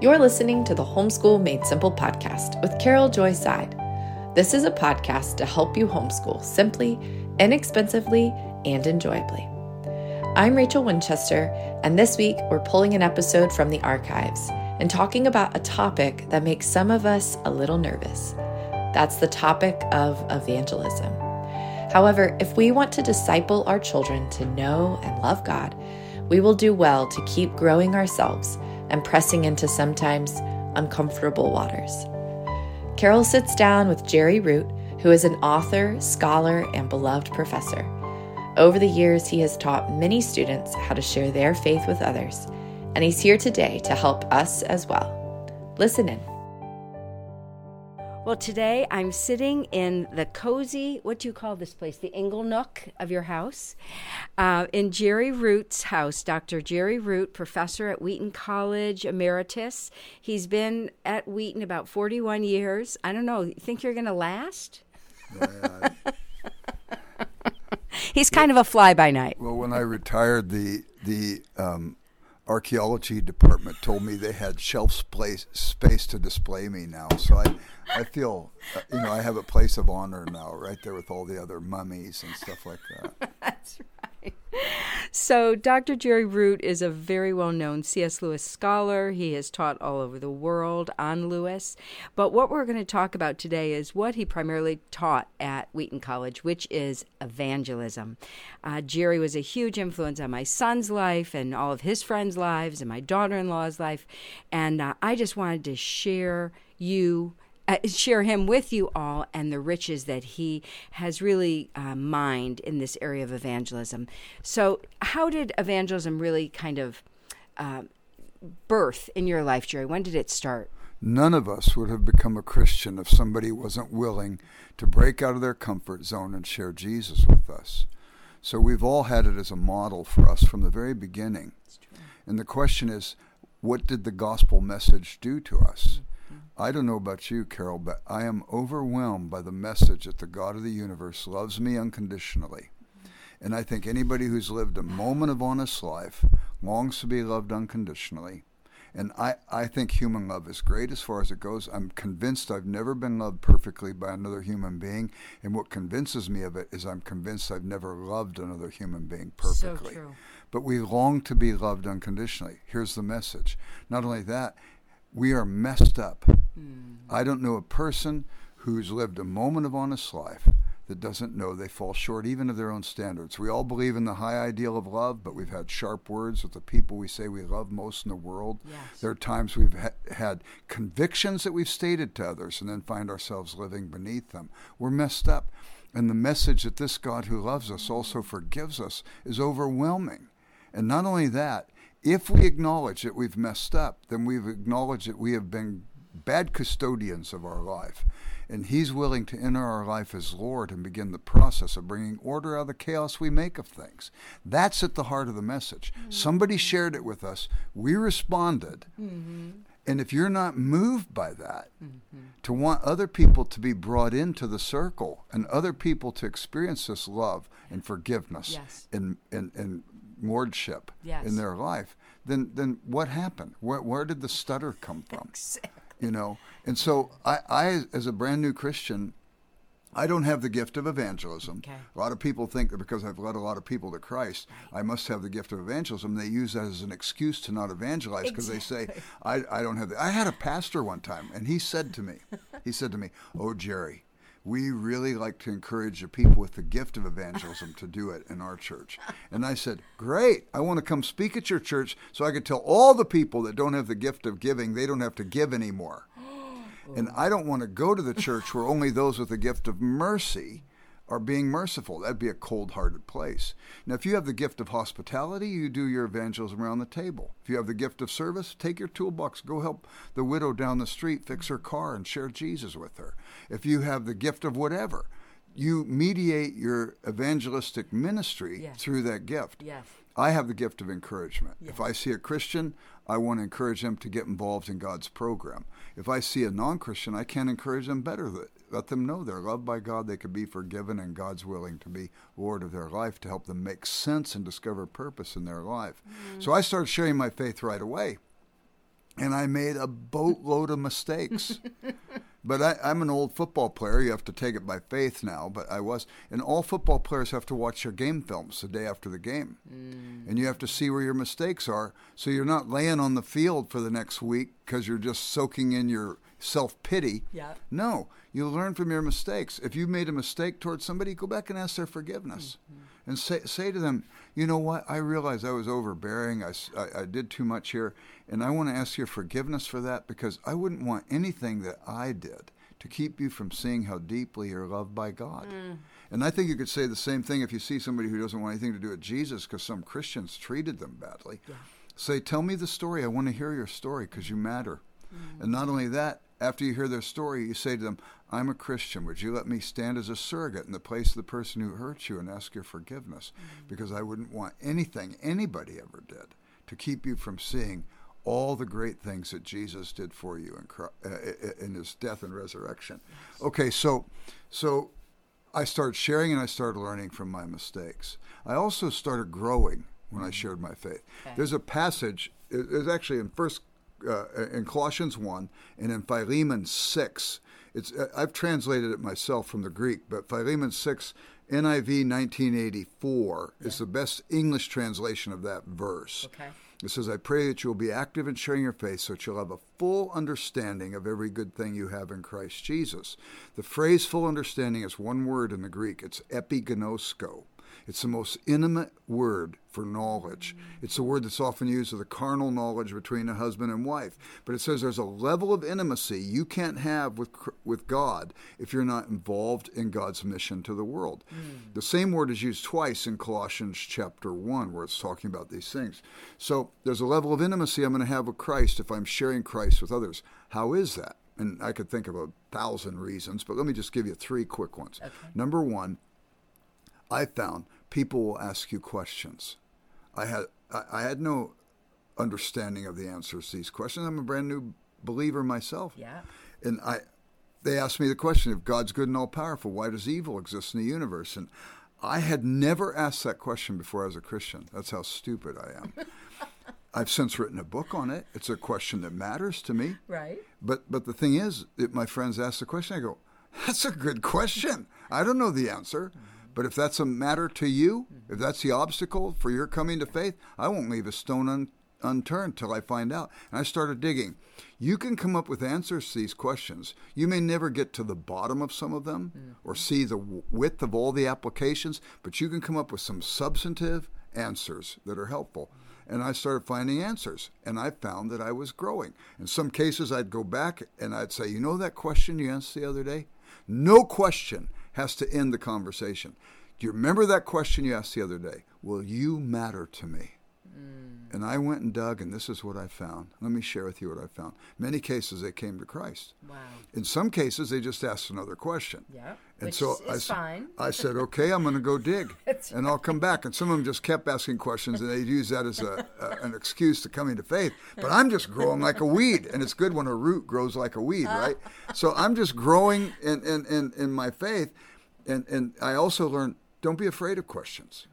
You're listening to the Homeschool Made Simple podcast with Carole Joy Seid. This is a podcast to help you homeschool simply, inexpensively, and enjoyably. I'm Rachel Winchester, and this week we're pulling an episode from the archives and talking about a topic that makes some of us a little nervous. That's the topic of evangelism. However, if we want to disciple our children to know and love God, we will do well to keep growing ourselves and pressing into sometimes uncomfortable waters. Carole sits down with Jerry Root, who is an author, scholar, and beloved professor. Over the years, he has taught many students how to share their faith with others, and he's here today to help us as well. Listen in. Well, today I'm sitting in the cozy, what do you call this place? The Ingle Nook of your house, uh, in Jerry Root's house. Dr. Jerry Root, professor at Wheaton College, emeritus. He's been at Wheaton about 41 years. I don't know, you think you're going to last? Yeah, He's kind of a fly by night. Well, when I retired, the the um, archaeology department told me they had shelf space space to display me now. So I I feel uh, you know I have a place of honor now, right there with all the other mummies and stuff like that. That's right. So Dr. Jerry Root is a very well-known C.S. Lewis scholar. He has taught all over the world on Lewis. But what we're going to talk about today is what he primarily taught at Wheaton College, which is evangelism. Uh, Jerry was a huge influence on my son's life and all of his friends' lives and my daughter-in-law's life, and uh, I just wanted to share you uh, share him with you all and the riches that he has really uh, mined in this area of evangelism. So, how did evangelism really kind of uh, birth in your life, Jerry? When did it start? None of us would have become a Christian if somebody wasn't willing to break out of their comfort zone and share Jesus with us. So, we've all had it as a model for us from the very beginning. And the question is, what did the gospel message do to us? Mm-hmm I don't know about you, Carole, but I am overwhelmed by the message that the God of the universe loves me unconditionally. And I think anybody who's lived a moment of honest life longs to be loved unconditionally. And I, I think human love is great as far as it goes. I'm convinced I've never been loved perfectly by another human being. And what convinces me of it is I'm convinced I've never loved another human being perfectly. So true. but we long to be loved unconditionally. Here's the message. Not only that, we are messed up. Mm. I don't know a person who's lived a moment of honest life that doesn't know they fall short even of their own standards. We all believe in the high ideal of love, but we've had sharp words with the people we say we love most in the world. Yes. There are times we've ha- had convictions that we've stated to others and then find ourselves living beneath them. We're messed up. And the message that this God who loves us also forgives us is overwhelming. And not only that, if we acknowledge that we've messed up, then we've acknowledged that we have been bad custodians of our life. And He's willing to enter our life as Lord and begin the process of bringing order out of the chaos we make of things. That's at the heart of the message. Mm-hmm. Somebody shared it with us, we responded. Mm-hmm. And if you're not moved by that, mm-hmm. to want other people to be brought into the circle and other people to experience this love and forgiveness yes. and, and, and lordship yes. in their life, then then what happened? Where where did the stutter come from? Exactly. You know, and so I, I as a brand new Christian, I don't have the gift of evangelism. Okay. A lot of people think that because I've led a lot of people to Christ, I must have the gift of evangelism. They use that as an excuse to not evangelize because exactly. they say, I, I don't have the. I had a pastor one time, and he said to me, he said to me, Oh, Jerry, we really like to encourage the people with the gift of evangelism to do it in our church. And I said, Great, I want to come speak at your church so I could tell all the people that don't have the gift of giving, they don't have to give anymore. And I don't want to go to the church where only those with the gift of mercy are being merciful. That'd be a cold hearted place. Now, if you have the gift of hospitality, you do your evangelism around the table. If you have the gift of service, take your toolbox, go help the widow down the street fix her car and share Jesus with her. If you have the gift of whatever, you mediate your evangelistic ministry yes. through that gift. Yes. I have the gift of encouragement. Yes. If I see a Christian, I want to encourage them to get involved in God's program. If I see a non Christian, I can't encourage them better. Let them know they're loved by God, they can be forgiven, and God's willing to be Lord of their life to help them make sense and discover purpose in their life. Mm. So I started sharing my faith right away. and I made a boatload of mistakes. but I, I'm an old football player. You have to take it by faith now, but I was. And all football players have to watch their game films the day after the game. Mm. And you have to see where your mistakes are. So you're not laying on the field for the next week because you're just soaking in your self pity. Yeah. No, you learn from your mistakes. If you made a mistake towards somebody, go back and ask their forgiveness. Mm-hmm. And say, say to them, you know what? I realized I was overbearing. I, I, I did too much here. And I want to ask your forgiveness for that because I wouldn't want anything that I did to keep you from seeing how deeply you're loved by God. Mm. And I think you could say the same thing if you see somebody who doesn't want anything to do with Jesus because some Christians treated them badly. Yeah. Say, tell me the story. I want to hear your story because you matter. Mm. And not only that, after you hear their story, you say to them, I'm a Christian. Would you let me stand as a surrogate in the place of the person who hurt you and ask your forgiveness? Mm-hmm. Because I wouldn't want anything anybody ever did to keep you from seeing all the great things that Jesus did for you in, uh, in his death and resurrection. Okay, so so I started sharing and I started learning from my mistakes. I also started growing when I shared my faith. Okay. There's a passage. It's actually in First uh, in Colossians 1 and in Philemon 6. It's, uh, I've translated it myself from the Greek, but Philemon 6, NIV 1984, yeah. is the best English translation of that verse. Okay. It says, I pray that you will be active in sharing your faith so that you'll have a full understanding of every good thing you have in Christ Jesus. The phrase full understanding is one word in the Greek. It's epignosko. It's the most intimate word for knowledge. It's a word that's often used of the carnal knowledge between a husband and wife. But it says there's a level of intimacy you can't have with, with God if you're not involved in God's mission to the world. Mm. The same word is used twice in Colossians chapter 1, where it's talking about these things. So there's a level of intimacy I'm going to have with Christ if I'm sharing Christ with others. How is that? And I could think of a thousand reasons, but let me just give you three quick ones. Okay. Number one, I found people will ask you questions. I had I, had no understanding of the answers to these questions. I'm a brand new believer myself. Yeah. And I they asked me the question if God's good and all powerful, why does evil exist in the universe? And I had never asked that question before I was a Christian. That's how stupid I am. I've since written a book on it. It's a question that matters to me. Right. But but the thing is, if my friends ask the question, I go, that's a good question. I don't know the answer. Mm-hmm. Mm-hmm. But if that's a matter to you, if that's the obstacle for your coming to faith, I won't leave a stone un- unturned till I find out. And I started digging. You can come up with answers to these questions. You may never get to the bottom of some of them mm-hmm. or see the width of all the applications, but you can come up with some substantive answers that are helpful. And I started finding answers, and I found that I was growing. In some cases, I'd go back and I'd say, You know that question you asked the other day? No question has to end the conversation. Do you remember that question you asked the other day? Will you matter to me? Mm. And I went and dug, and this is what I found. Let me share with you what I found. Many cases they came to Christ. Wow. In some cases they just asked another question. Yeah. And which so I, fine. I said, okay, I'm going to go dig, and I'll come back. And some of them just kept asking questions, and they'd use that as a, a, an excuse to coming to faith. But I'm just growing like a weed, and it's good when a root grows like a weed, right? so I'm just growing in, in, in, in my faith and and I also learned don't be afraid of questions.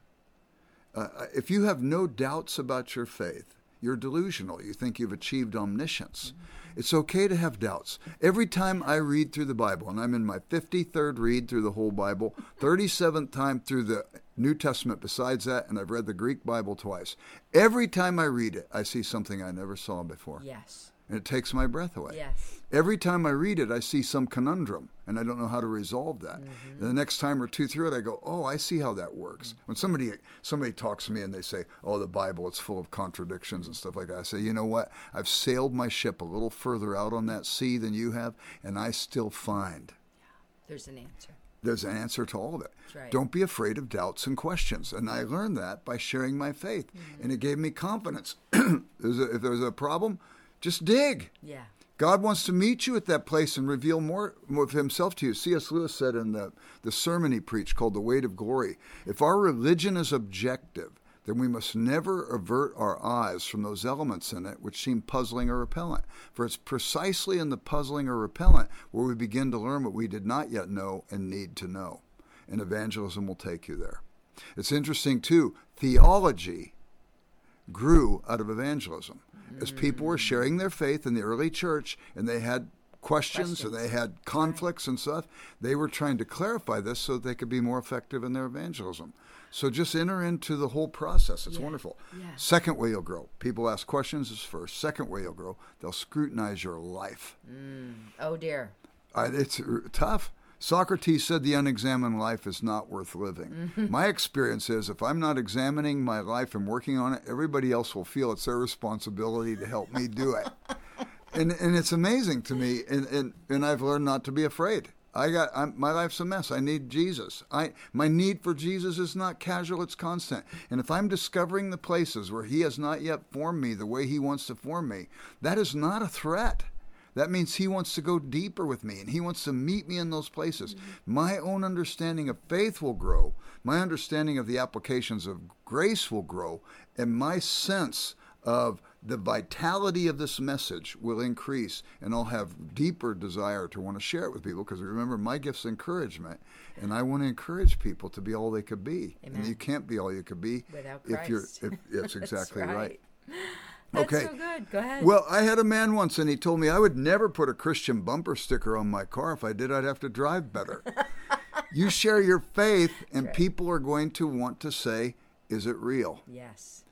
Uh, if you have no doubts about your faith, you're delusional. You think you've achieved omniscience. Mm-hmm. It's okay to have doubts. Every time I read through the Bible, and I'm in my 53rd read through the whole Bible, 37th time through the New Testament besides that, and I've read the Greek Bible twice. Every time I read it, I see something I never saw before. Yes and it takes my breath away. Yes. Every time I read it, I see some conundrum, and I don't know how to resolve that. Mm-hmm. the next time or two through it, I go, "Oh, I see how that works." Mm-hmm. When somebody somebody talks to me and they say, "Oh, the Bible, it's full of contradictions and stuff like that," I say, "You know what? I've sailed my ship a little further out on that sea than you have, and I still find." Yeah, there's an answer. There's an answer to all of it. Right. Don't be afraid of doubts and questions. And I learned that by sharing my faith, mm-hmm. and it gave me confidence. if there's a problem, just dig. Yeah. God wants to meet you at that place and reveal more of himself to you. C.S. Lewis said in the, the sermon he preached called The Weight of Glory if our religion is objective, then we must never avert our eyes from those elements in it which seem puzzling or repellent. For it's precisely in the puzzling or repellent where we begin to learn what we did not yet know and need to know. And evangelism will take you there. It's interesting, too, theology grew out of evangelism. As people were sharing their faith in the early church and they had questions, and they had conflicts and stuff, they were trying to clarify this so that they could be more effective in their evangelism. So just enter into the whole process. It's wonderful. Yeah. Second way you'll grow. People ask questions is first. Second way you'll grow. They'll scrutinize your life. Mm. Oh dear. I, it's tough. Socrates said the unexamined life is not worth living. Mm-hmm. My experience is if I'm not examining my life and working on it, everybody else will feel it's their responsibility to help me do it. and and it's amazing to me and, and, and I've learned not to be afraid. I got I'm, my life's a mess. I need Jesus. I my need for Jesus is not casual; it's constant. And if I'm discovering the places where He has not yet formed me the way He wants to form me, that is not a threat. That means He wants to go deeper with me, and He wants to meet me in those places. Mm-hmm. My own understanding of faith will grow. My understanding of the applications of grace will grow, and my sense of the vitality of this message will increase and I'll have deeper desire to want to share it with people because remember my gift's encouragement and I want to encourage people to be all they could be. Amen. And you can't be all you could be Without if you're if that's exactly right. right. That's Okay. so good. Go ahead. Well, I had a man once, and he told me I would never put a Christian bumper sticker on my car. If I did, I'd have to drive better. you share your faith, and people are going to want to say, "Is it real?" yes.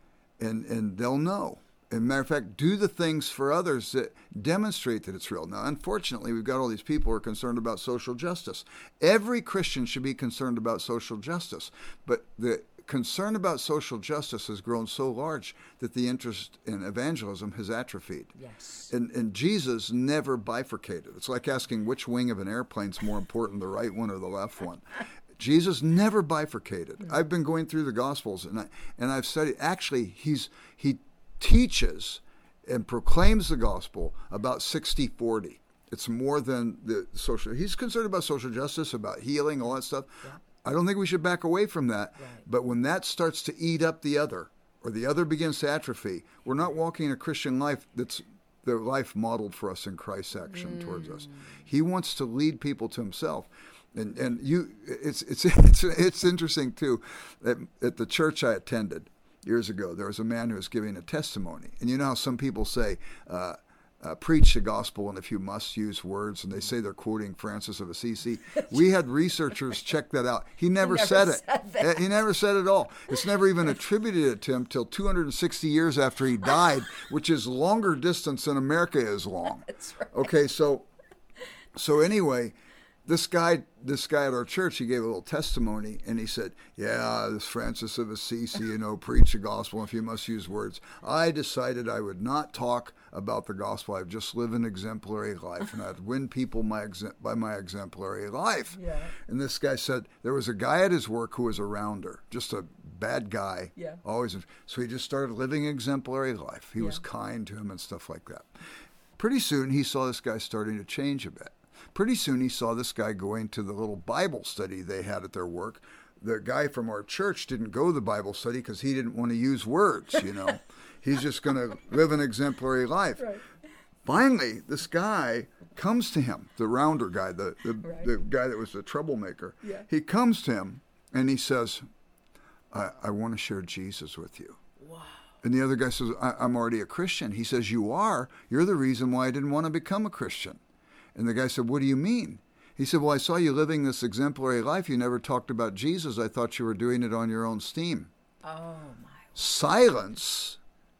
And and they'll know. As a matter of fact, do the things for others that demonstrate that it's real. Now, unfortunately, we've got all these people who are concerned about social justice. Every Christian should be concerned about social justice, but the concern about social justice has grown so large that the interest in evangelism has atrophied. Yes. And, and Jesus never bifurcated. It's like asking which wing of an airplane is more important, the right one or the left one. Jesus never bifurcated. Hmm. I've been going through the Gospels and I, and I've studied. Actually, he's he teaches and proclaims the gospel about 60-40. It's more than the social. He's concerned about social justice, about healing, all that stuff. I don't think we should back away from that. Right. But when that starts to eat up the other, or the other begins to atrophy, we're not walking a Christian life that's the life modeled for us in Christ's action towards us. He wants to lead people to Himself, and and you, it's it's it's it's interesting too. At, at the church I attended years ago, there was a man who was giving a testimony, and you know how some people say. Uh, uh, preach the gospel, and if you must use words, and they say they're quoting Francis of Assisi. We had researchers check that out. He never, never said it. that. He never said it at all. It's never even attributed it to him till 260 years after he died, which is longer distance than America is long. That's right. Okay, so so anyway, this guy this guy at our church, he gave a little testimony and he said, Yeah, this Francis of Assisi, you know, preach the gospel if you must use words. I decided I would not talk about the gospel. I'd just live an exemplary life and I'd win people my by my exemplary life. Yeah. And this guy said there was a guy at his work who was a rounder, just a bad guy. Yeah. Always so he just started living an exemplary life. He was kind to him and stuff like that. Pretty soon he saw this guy starting to change a bit. Pretty soon he saw this guy going to the little Bible study they had at their work. The guy from our church didn't go to the Bible study because he didn't want to use words, you know. He's just going to live an exemplary life. Right. Finally, this guy comes to him, the rounder guy, the, the, Right. the guy that was the troublemaker. Yeah. He comes to him and he says, I, I want to share Jesus with you. Wow. And the other guy says, I, I'm already a Christian. He says, You are. You're the reason why I didn't want to become a Christian. And the guy said, What do you mean? He said, Well, I saw you living this exemplary life. You never talked about Jesus. I thought you were doing it on your own steam. Oh my. Silence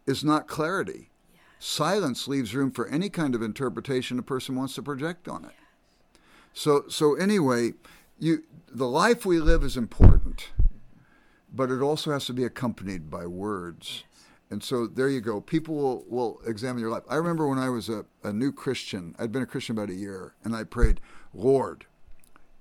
is not clarity. Silence leaves room for any kind of interpretation a person wants to project on it. So, so anyway, you, the life we live is important, but it also has to be accompanied by words. And so there you go. People will, will examine your life. I remember when I was a, a new Christian, I'd been a Christian about a year, and I prayed, Lord,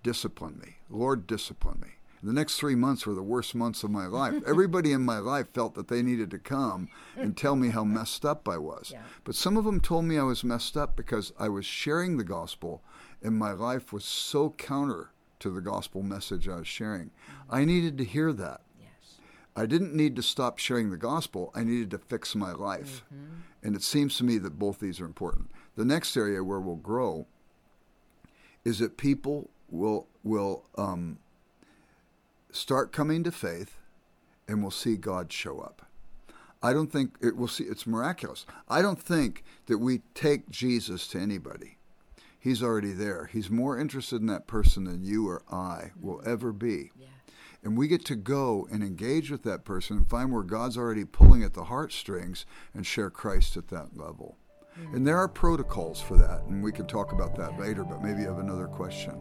discipline me. Lord, discipline me. The next three months were the worst months of my life. Everybody in my life felt that they needed to come and tell me how messed up I was. Yeah. But some of them told me I was messed up because I was sharing the gospel and my life was so counter to the gospel message I was sharing. I needed to hear that. Yes. I didn't need to stop sharing the gospel. I needed to fix my life. And it seems to me that both these are important. The next area where we'll grow is that people will will um, start coming to faith and we'll see God show up. I don't think it will see it's miraculous. I don't think that we take Jesus to anybody. He's already there. He's more interested in that person than you or I will mm-hmm. ever be. Yeah. And we get to go and engage with that person and find where God's already pulling at the heartstrings and share Christ at that level. And there mm. are protocols for that, and we can talk about that later, but maybe you have another question.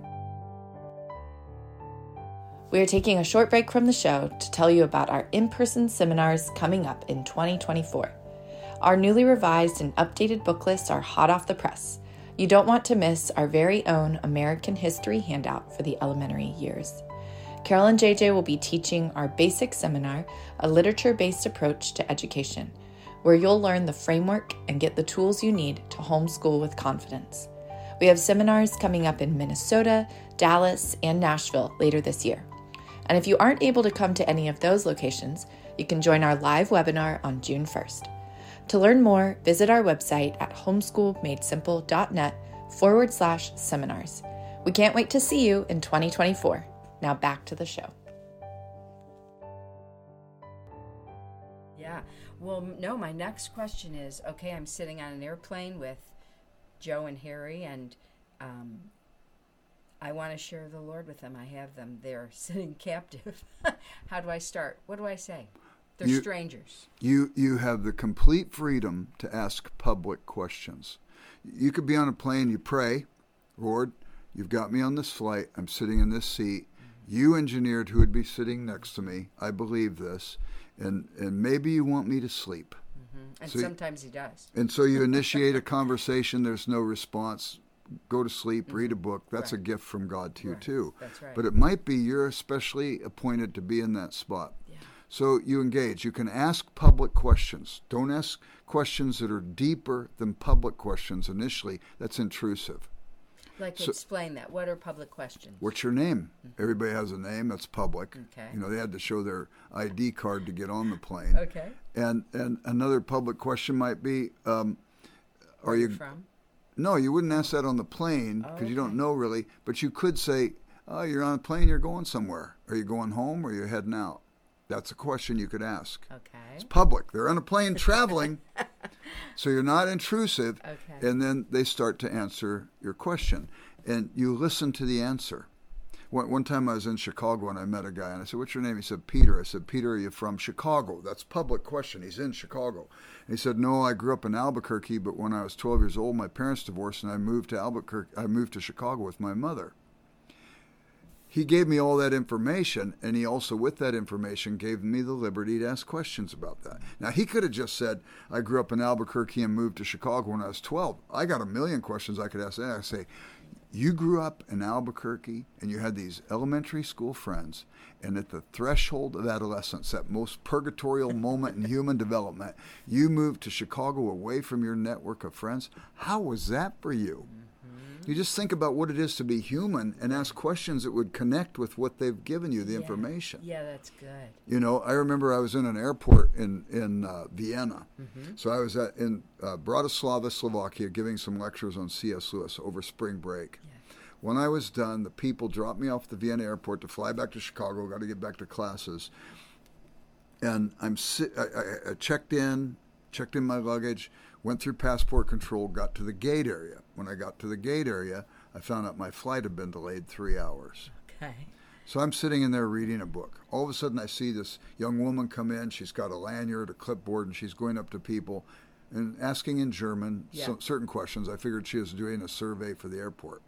We are taking a short break from the show to tell you about our in person seminars coming up in 2024. Our newly revised and updated book lists are hot off the press. You don't want to miss our very own American history handout for the elementary years. Carole and JJ will be teaching our basic seminar, a literature based approach to education, where you'll learn the framework and get the tools you need to homeschool with confidence. We have seminars coming up in Minnesota, Dallas, and Nashville later this year. And if you aren't able to come to any of those locations, you can join our live webinar on June 1st. To learn more, visit our website at homeschoolmadesimple.net forward slash seminars. We can't wait to see you in 2024. Now back to the show. Yeah. Well, no, my next question is okay, I'm sitting on an airplane with Joe and Harry, and um, I want to share the Lord with them. I have them there sitting captive. How do I start? What do I say? They're You- strangers. You you have the complete freedom to ask public questions. You could be on a plane, you pray, Lord, you've got me on this flight. I'm sitting in this seat. You engineered who would be sitting next to me. I believe this, and and maybe you want me to sleep. Mm-hmm. And So sometimes he does. And so you initiate a conversation. There's no response. Go to sleep. Read a book. That's a gift from God to you too. That's right. But it might be you're especially appointed to be in that spot. Yeah. So you engage. You can ask public questions. Don't ask questions that are deeper than public questions initially. That's intrusive. Like, So- explain that. What are public questions? What's your name? Everybody has a name. That's public. Mm-hmm. Okay. You know, they had to show their ID card to get on the plane. Okay. And and another public question might be, um, are you? from? No, you wouldn't ask that on the plane Oh, because you don't know really. But you could say, "Oh, you're on a plane. You're going somewhere. Are you going home or you're heading out?" That's a question you could ask. Okay. It's public. They're on a plane traveling, so you're not intrusive. Okay. And then they start to answer your question, and you listen to the answer. One, one time I was in Chicago and I met a guy and I said, "What's your name?" He said, "Peter." I said, "Peter, are you from Chicago?" That's public question. He's in Chicago. And he said, "No, I grew up in Albuquerque, but when I was 12 years old, my parents divorced and I moved to Albuquerque. I moved to Chicago with my mother." He gave me all that information, and he also, with that information, gave me the liberty to ask questions about that. Now, he could have just said, I grew up in Albuquerque and moved to Chicago when I was 12. I got a million questions I could ask. I say, You grew up in Albuquerque and you had these elementary school friends, and at the threshold of adolescence, that most purgatorial moment in human development, you moved to Chicago away from your network of friends. How was that for you? You just think about what it is to be human and ask questions that would connect with what they've given you, the Yeah. information. Yeah, that's good. You know, I remember I was in an airport in in uh, Vienna. So I was at, in uh, Bratislava, Slovakia, giving some lectures on C.S. Lewis over spring break. When I was done, the people dropped me off at the Vienna airport to fly back to Chicago. Got to get back to classes, and I'm si- I, I, I checked in, checked in my luggage, went through passport control, got to the gate area. When I got to the gate area, I found out my flight had been delayed three hours. Okay. So I'm sitting in there reading a book. All of a sudden, I see this young woman come in. She's got a lanyard, a clipboard, and she's going up to people and asking in German Yeah. certain questions. I figured she was doing a survey for the airport.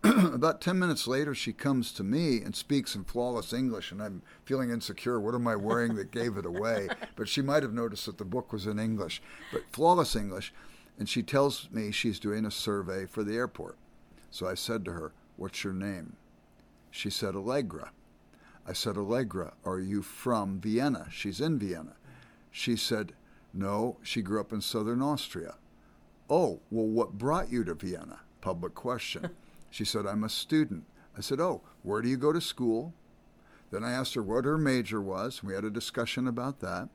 About 10 minutes later, she comes to me and speaks in flawless English, and I'm feeling insecure. What am I wearing that gave it away? But she might have noticed that the book was in English, but flawless English. And she tells me she's doing a survey for the airport. So I said to her, What's your name? She said, Allegra. I said, Allegra, are you from Vienna? She's in Vienna. She said, No, she grew up in southern Austria. Oh, well, what brought you to Vienna? Public question. She said, I'm a student. I said, Oh, where do you go to school? Then I asked her what her major was. We had a discussion about that.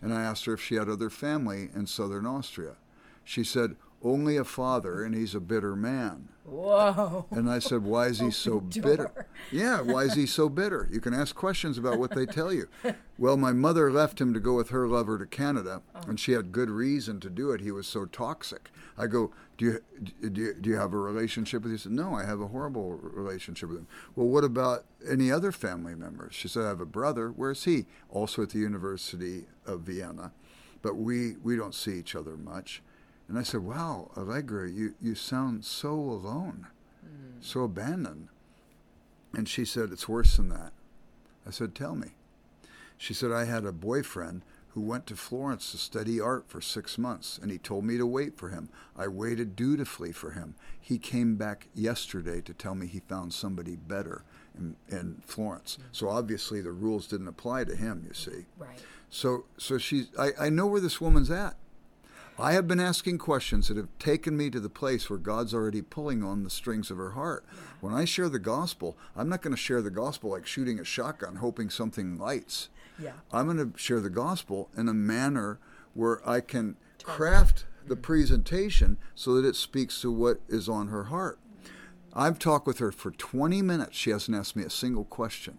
And I asked her if she had other family in southern Austria. She said, only a father, and he's a bitter man. Whoa. And I said, Why is he so bitter? Yeah, why is he so bitter? You can ask questions about what they tell you. Well, my mother left him to go with her lover to Canada, and she had good reason to do it. He was so toxic. I go, do you, do you, do you have a relationship with him? He said, No, I have a horrible relationship with him. Well, what about any other family members? She said, I have a brother. Where's he? Also at the University of Vienna. But we, we don't see each other much. And I said, Wow, Allegra, you, you sound so alone, mm. so abandoned. And she said, It's worse than that. I said, Tell me. She said, I had a boyfriend who went to Florence to study art for six months, and he told me to wait for him. I waited dutifully for him. He came back yesterday to tell me he found somebody better in, in Florence. Mm-hmm. So obviously the rules didn't apply to him, you see. Right. So, so she's, I, I know where this woman's at. I have been asking questions that have taken me to the place where God's already pulling on the strings of her heart. When I share the gospel, I'm not going to share the gospel like shooting a shotgun, hoping something lights. Yeah. I'm going to share the gospel in a manner where I can craft the mm-hmm. presentation so that it speaks to what is on her heart. I've talked with her for 20 minutes. She hasn't asked me a single question.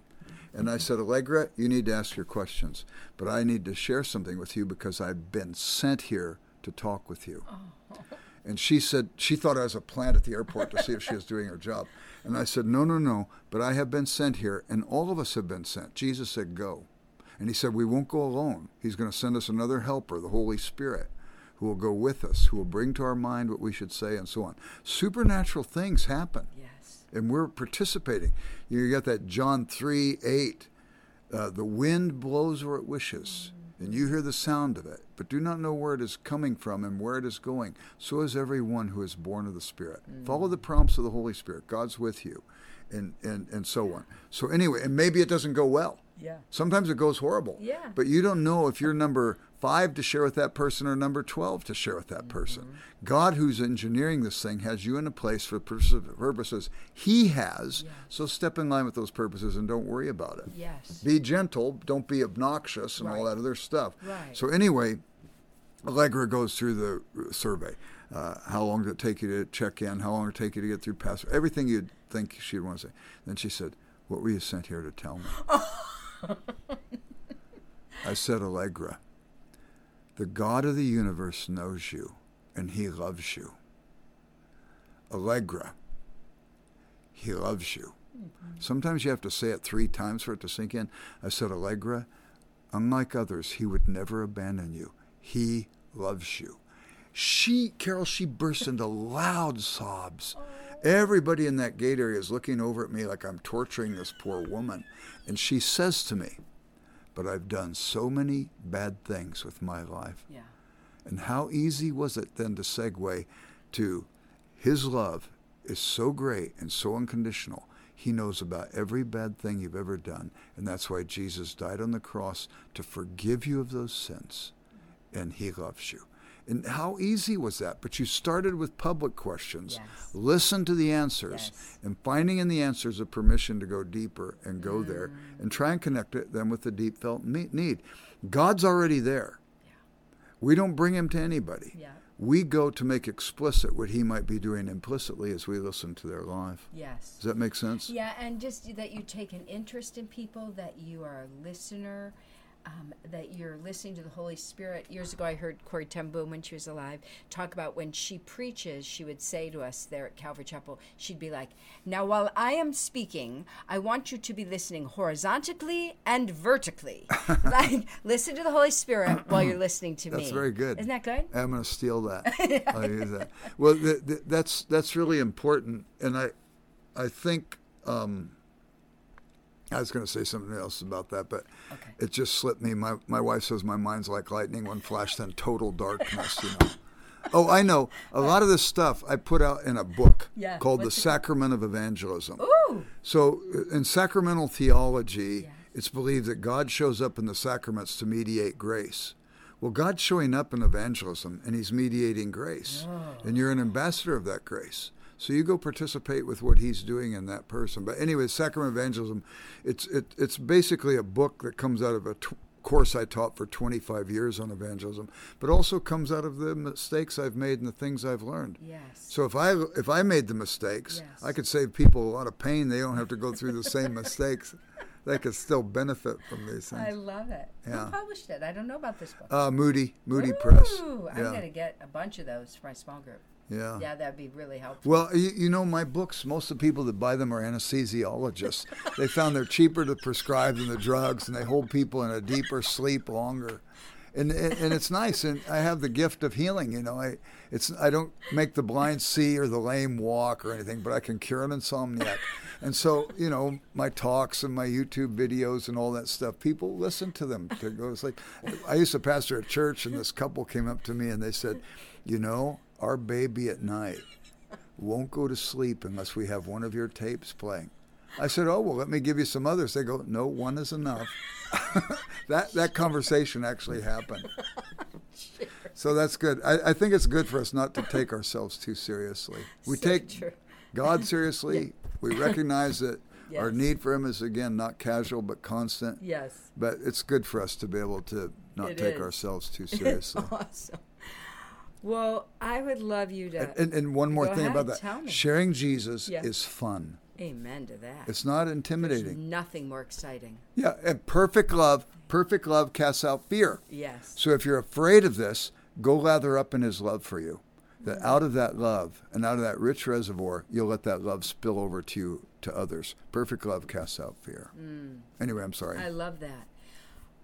And I mm-hmm. said, Allegra, you need to ask your questions, but I need to share something with you because I've been sent here to talk with you. Oh. And she said, she thought I was a plant at the airport to see if she was doing her job. And I said, no, no, no, but I have been sent here, and all of us have been sent. Jesus said, go. And he said, we won't go alone. He's going to send us another helper, the Holy Spirit, who will go with us, who will bring to our mind what we should say, and so on. Supernatural things happen Yes. and we're participating. You got that John 3 8. Uh, the wind blows where it wishes, and you hear the sound of it, but do not know where it is coming from and where it is going. So is everyone who is born of the Spirit. Follow the prompts of the Holy Spirit. God's with you, and, and, and so on. So, anyway, and maybe it doesn't go well. Yeah. Sometimes it goes horrible. Yeah. But you don't know if you're number five to share with that person or number 12 to share with that person. God, who's engineering this thing, has you in a place for purposes He has. So step in line with those purposes and don't worry about it. Yes. Be gentle, don't be obnoxious, and all that other stuff. Right. So, anyway, Allegra goes through the survey. Uh, how long did it take you to check in? How long did it take you to get through password? Everything you'd think she'd want to say. Then she said, What were you sent here to tell me? I said, Allegra, the God of the universe knows you and he loves you. Allegra, he loves you. Mm-hmm. Sometimes you have to say it three times for it to sink in. I said, Allegra, unlike others, he would never abandon you. He loves you. She, Carole, she burst into loud sobs. Oh. Everybody in that gate area is looking over at me like I'm torturing this poor woman. And she says to me, But I've done so many bad things with my life. Yeah. And how easy was it then to segue to His love is so great and so unconditional. He knows about every bad thing you've ever done. And that's why Jesus died on the cross to forgive you of those sins. And He loves you. And how easy was that? But you started with public questions. Yes. Listen to the answers Yes. and finding in the answers a permission to go deeper and go there Mm. and try and connect it then with the deep felt need. God's already there. We don't bring him to anybody. Yeah. We go to make explicit what he might be doing implicitly as we listen to their life. Yes. Does that make sense? Yeah, and just that you take an interest in people, that you are a listener, um, that you're listening to the Holy Spirit. Years ago, I heard Corrie ten Boom when she was alive talk about when she preaches, she would say to us there at Calvary Chapel, she'd be like, Now, while I am speaking, I want you to be listening horizontally and vertically. like, listen to the Holy Spirit while you're listening to me. That's very good. Isn't that good? I'm going to steal that. I'll use that. Well, th- th- that's that's really important, and I, I think um, I was going to say something else about that, but Okay. it just slipped me. My my wife says my mind's like lightning, one flash, then total darkness. You know. Oh, I know. A lot of this stuff I put out in a book Yeah, called The what's it Sacrament of Evangelism. Ooh. So, uh, in sacramental theology, it's believed that God shows up in the sacraments to mediate grace. Well, God's showing up in evangelism and He's mediating grace. And you're an ambassador of that grace. So you go participate with what He's doing in that person. But anyway, Sacrament Evangelism, it's, it, it's basically a book that comes out of a tw- course I taught for 25 years on evangelism, but also comes out of the mistakes I've made and the things I've learned. Yes. So if I if I made the mistakes, Yes. I could save people a lot of pain. They don't have to go through the same mistakes. They could still benefit from these things. I love it. Yeah. Who published it? I don't know about this book. Uh, Moody, Moody Press. Ooh, I'm Yeah. going to get a bunch of those for my small group. Yeah. Yeah, that'd be really helpful. Well, you, you know, my books, most of the people that buy them are anesthesiologists. they found they're cheaper to prescribe than the drugs, and they hold people in a deeper sleep longer. And, and, and it's nice, and I have the gift of healing. You know, I it's I don't make the blind see or the lame walk or anything, but I can cure an insomniac. And so, you know, my talks and my YouTube videos and all that stuff, people listen to them. To go, it's like I used to pastor a church, and this couple came up to me and they said, "You know, our baby at night won't go to sleep unless we have one of your tapes playing." I said, "Oh well, let me give you some others." They go, "No, one is enough." that that conversation actually happened. So that's good. I, I think it's good for us not to take ourselves too seriously. We So take true. God seriously. We recognize that our need for Him is again not casual but constant. Yes. But it's good for us to be able to not It take is. ourselves too seriously. awesome. Well, I would love you to. And, and one more thing ahead, about that: sharing Jesus Yeah. is fun. amen to that. It's not There's intimidating. nothing more exciting. Yeah, and perfect love, perfect love casts out fear. Yes. So if you're afraid of this, go lather up in His love for you. That out of that love and out of that rich reservoir, you'll let that love spill over to you to others. Perfect love casts out fear. Anyway, I'm sorry. Mm. I love that.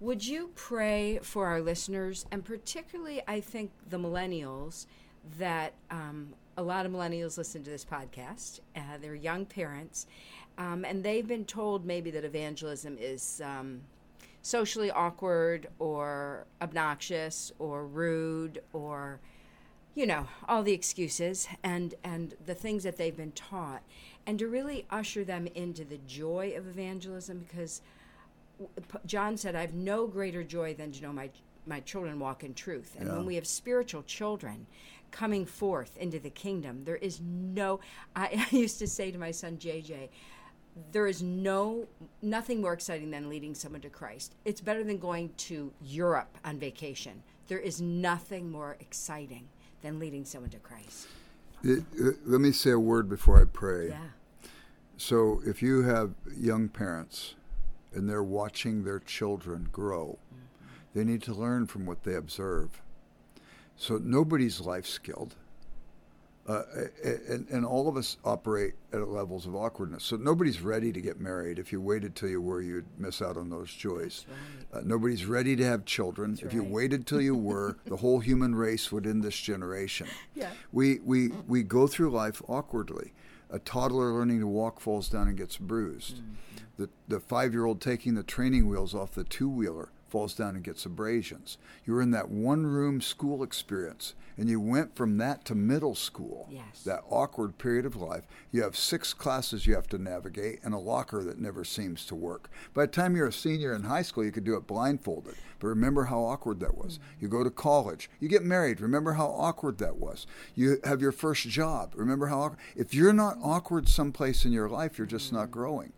Would you pray for our listeners, and particularly, I think, the millennials, that um, a lot of millennials listen to this podcast. Uh, they're young parents, um, and they've been told maybe that evangelism is um, socially awkward or obnoxious or rude or you know all the excuses and and the things that they've been taught and to really usher them into the joy of evangelism because John said, I have no greater joy than to know my, my children walk in truth. And Yeah. when we have spiritual children coming forth into the kingdom, there is no, I, I used to say to my son JJ, there is no, nothing more exciting than leading someone to Christ. It's better than going to Europe on vacation. There is nothing more exciting than leading someone to Christ. It- uh, let me say a word before I pray. Yeah. So if you have young parents and they're watching their children grow, they need to learn from what they observe. So nobody's life skilled. Uh, and, and all of us operate at levels of awkwardness. So nobody's ready to get married. If you waited till you were, you'd miss out on those joys. Uh, nobody's ready to have children. if you waited till you were, the whole human race would end this generation. Yeah. We, we, we go through life awkwardly. A toddler learning to walk falls down and gets bruised. The, the five year old taking the training wheels off the two wheeler falls down and gets abrasions. You were in that one room school experience and you went from that to middle school. Yes. That awkward period of life. You have six classes you have to navigate and a locker that never seems to work. By the time you're a senior in high school, you could do it blindfolded. But remember how awkward that was. Mm-hmm. You go to college, you get married. Remember how awkward that was. You have your first job. Remember how awkward. If you're not awkward someplace in your life, you're just mm-hmm. not growing.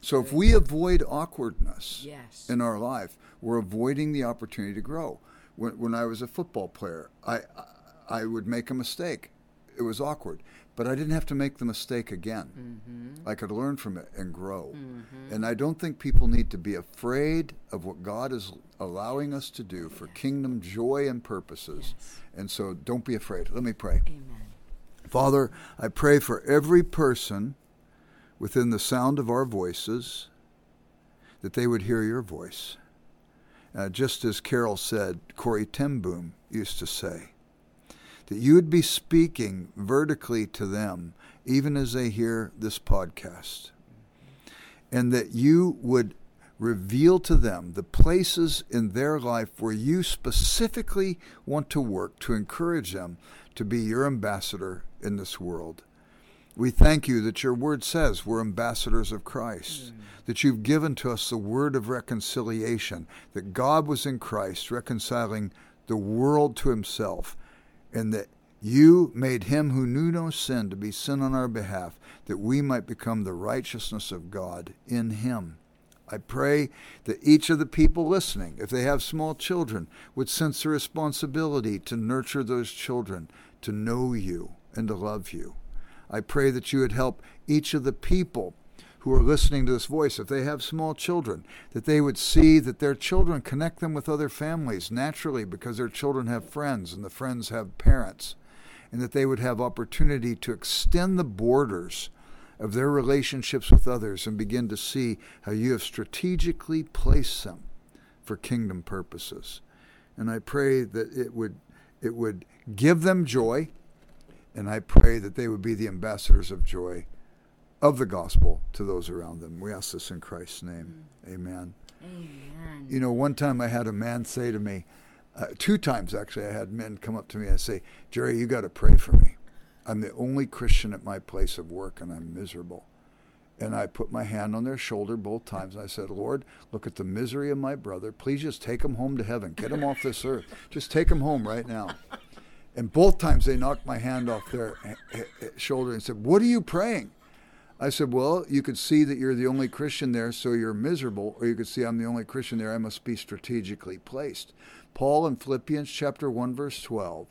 So if we avoid awkwardness Yes. in our life, we're avoiding the opportunity to grow. When, when I was a football player, I, I would make a mistake. It was awkward, but I didn't have to make the mistake again. Mm-hmm. I could learn from it and grow. Mm-hmm. And I don't think people need to be afraid of what God is allowing us to do for kingdom joy and purposes. And so don't be afraid. Let me pray. Amen. Father, I pray for every person within the sound of our voices that they would hear your voice. Uh, just as Carole said, Corrie ten Boom used to say, that you would be speaking vertically to them even as they hear this podcast, and that you would reveal to them the places in their life where you specifically want to work to encourage them to be your ambassador in this world. We thank you that your word says we're ambassadors of Christ, mm. that you've given to us the word of reconciliation, that God was in Christ reconciling the world to himself, and that you made him who knew no sin to be sin on our behalf, that we might become the righteousness of God in him. I pray that each of the people listening, if they have small children, would sense the responsibility to nurture those children, to know you and to love you. I pray that you would help each of the people who are listening to this voice, if they have small children, that they would see that their children connect them with other families naturally because their children have friends and the friends have parents, and that they would have opportunity to extend the borders of their relationships with others and begin to see how you have strategically placed them for kingdom purposes. And I pray that it would it would give them joy, and I pray that they would be the ambassadors of joy of the gospel to those around them. We ask this in Christ's name. Amen. Amen. You know, one time I had a man say to me, uh, two times actually, I had men come up to me and say, Jerry, you got to pray for me. I'm the only Christian at my place of work and I'm miserable. And I put my hand on their shoulder both times. And I said, Lord, look at the misery of my brother. Please just take him home to heaven. Get him off this earth. Just take him home right now. And both times they knocked my hand off their shoulder and said, What are you praying? I said, Well, you could see that you're the only Christian there, so you're miserable, or you could see I'm the only Christian there, I must be strategically placed. Paul in Philippians chapter 1, verse 12,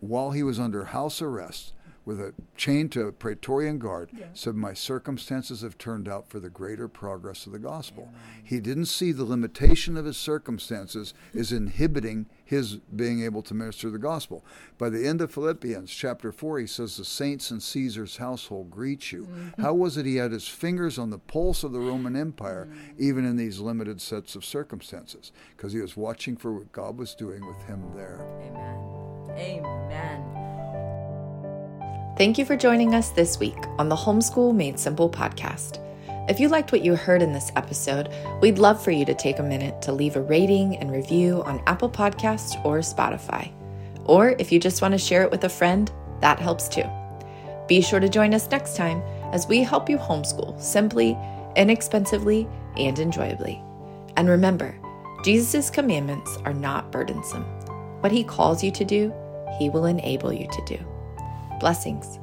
while he was under house arrest, with a chain to a Praetorian guard, yeah. said, My circumstances have turned out for the greater progress of the gospel. Amen. He didn't see the limitation of his circumstances is inhibiting his being able to minister the gospel. By the end of Philippians chapter 4, he says, The saints in Caesar's household greet you. Mm-hmm. How was it he had his fingers on the pulse of the Roman Empire, mm-hmm. even in these limited sets of circumstances? Because he was watching for what God was doing with him there. Amen. Amen. Thank you for joining us this week on the Homeschool Made Simple podcast. If you liked what you heard in this episode, we'd love for you to take a minute to leave a rating and review on Apple Podcast or Spotify. Or if you just want to share it with a friend, that helps too. Be sure to join us next time as we help you homeschool simply, inexpensively, and enjoyably. And remember, Jesus' commandments are not burdensome. What he calls you to do, he will enable you to do. Blessings.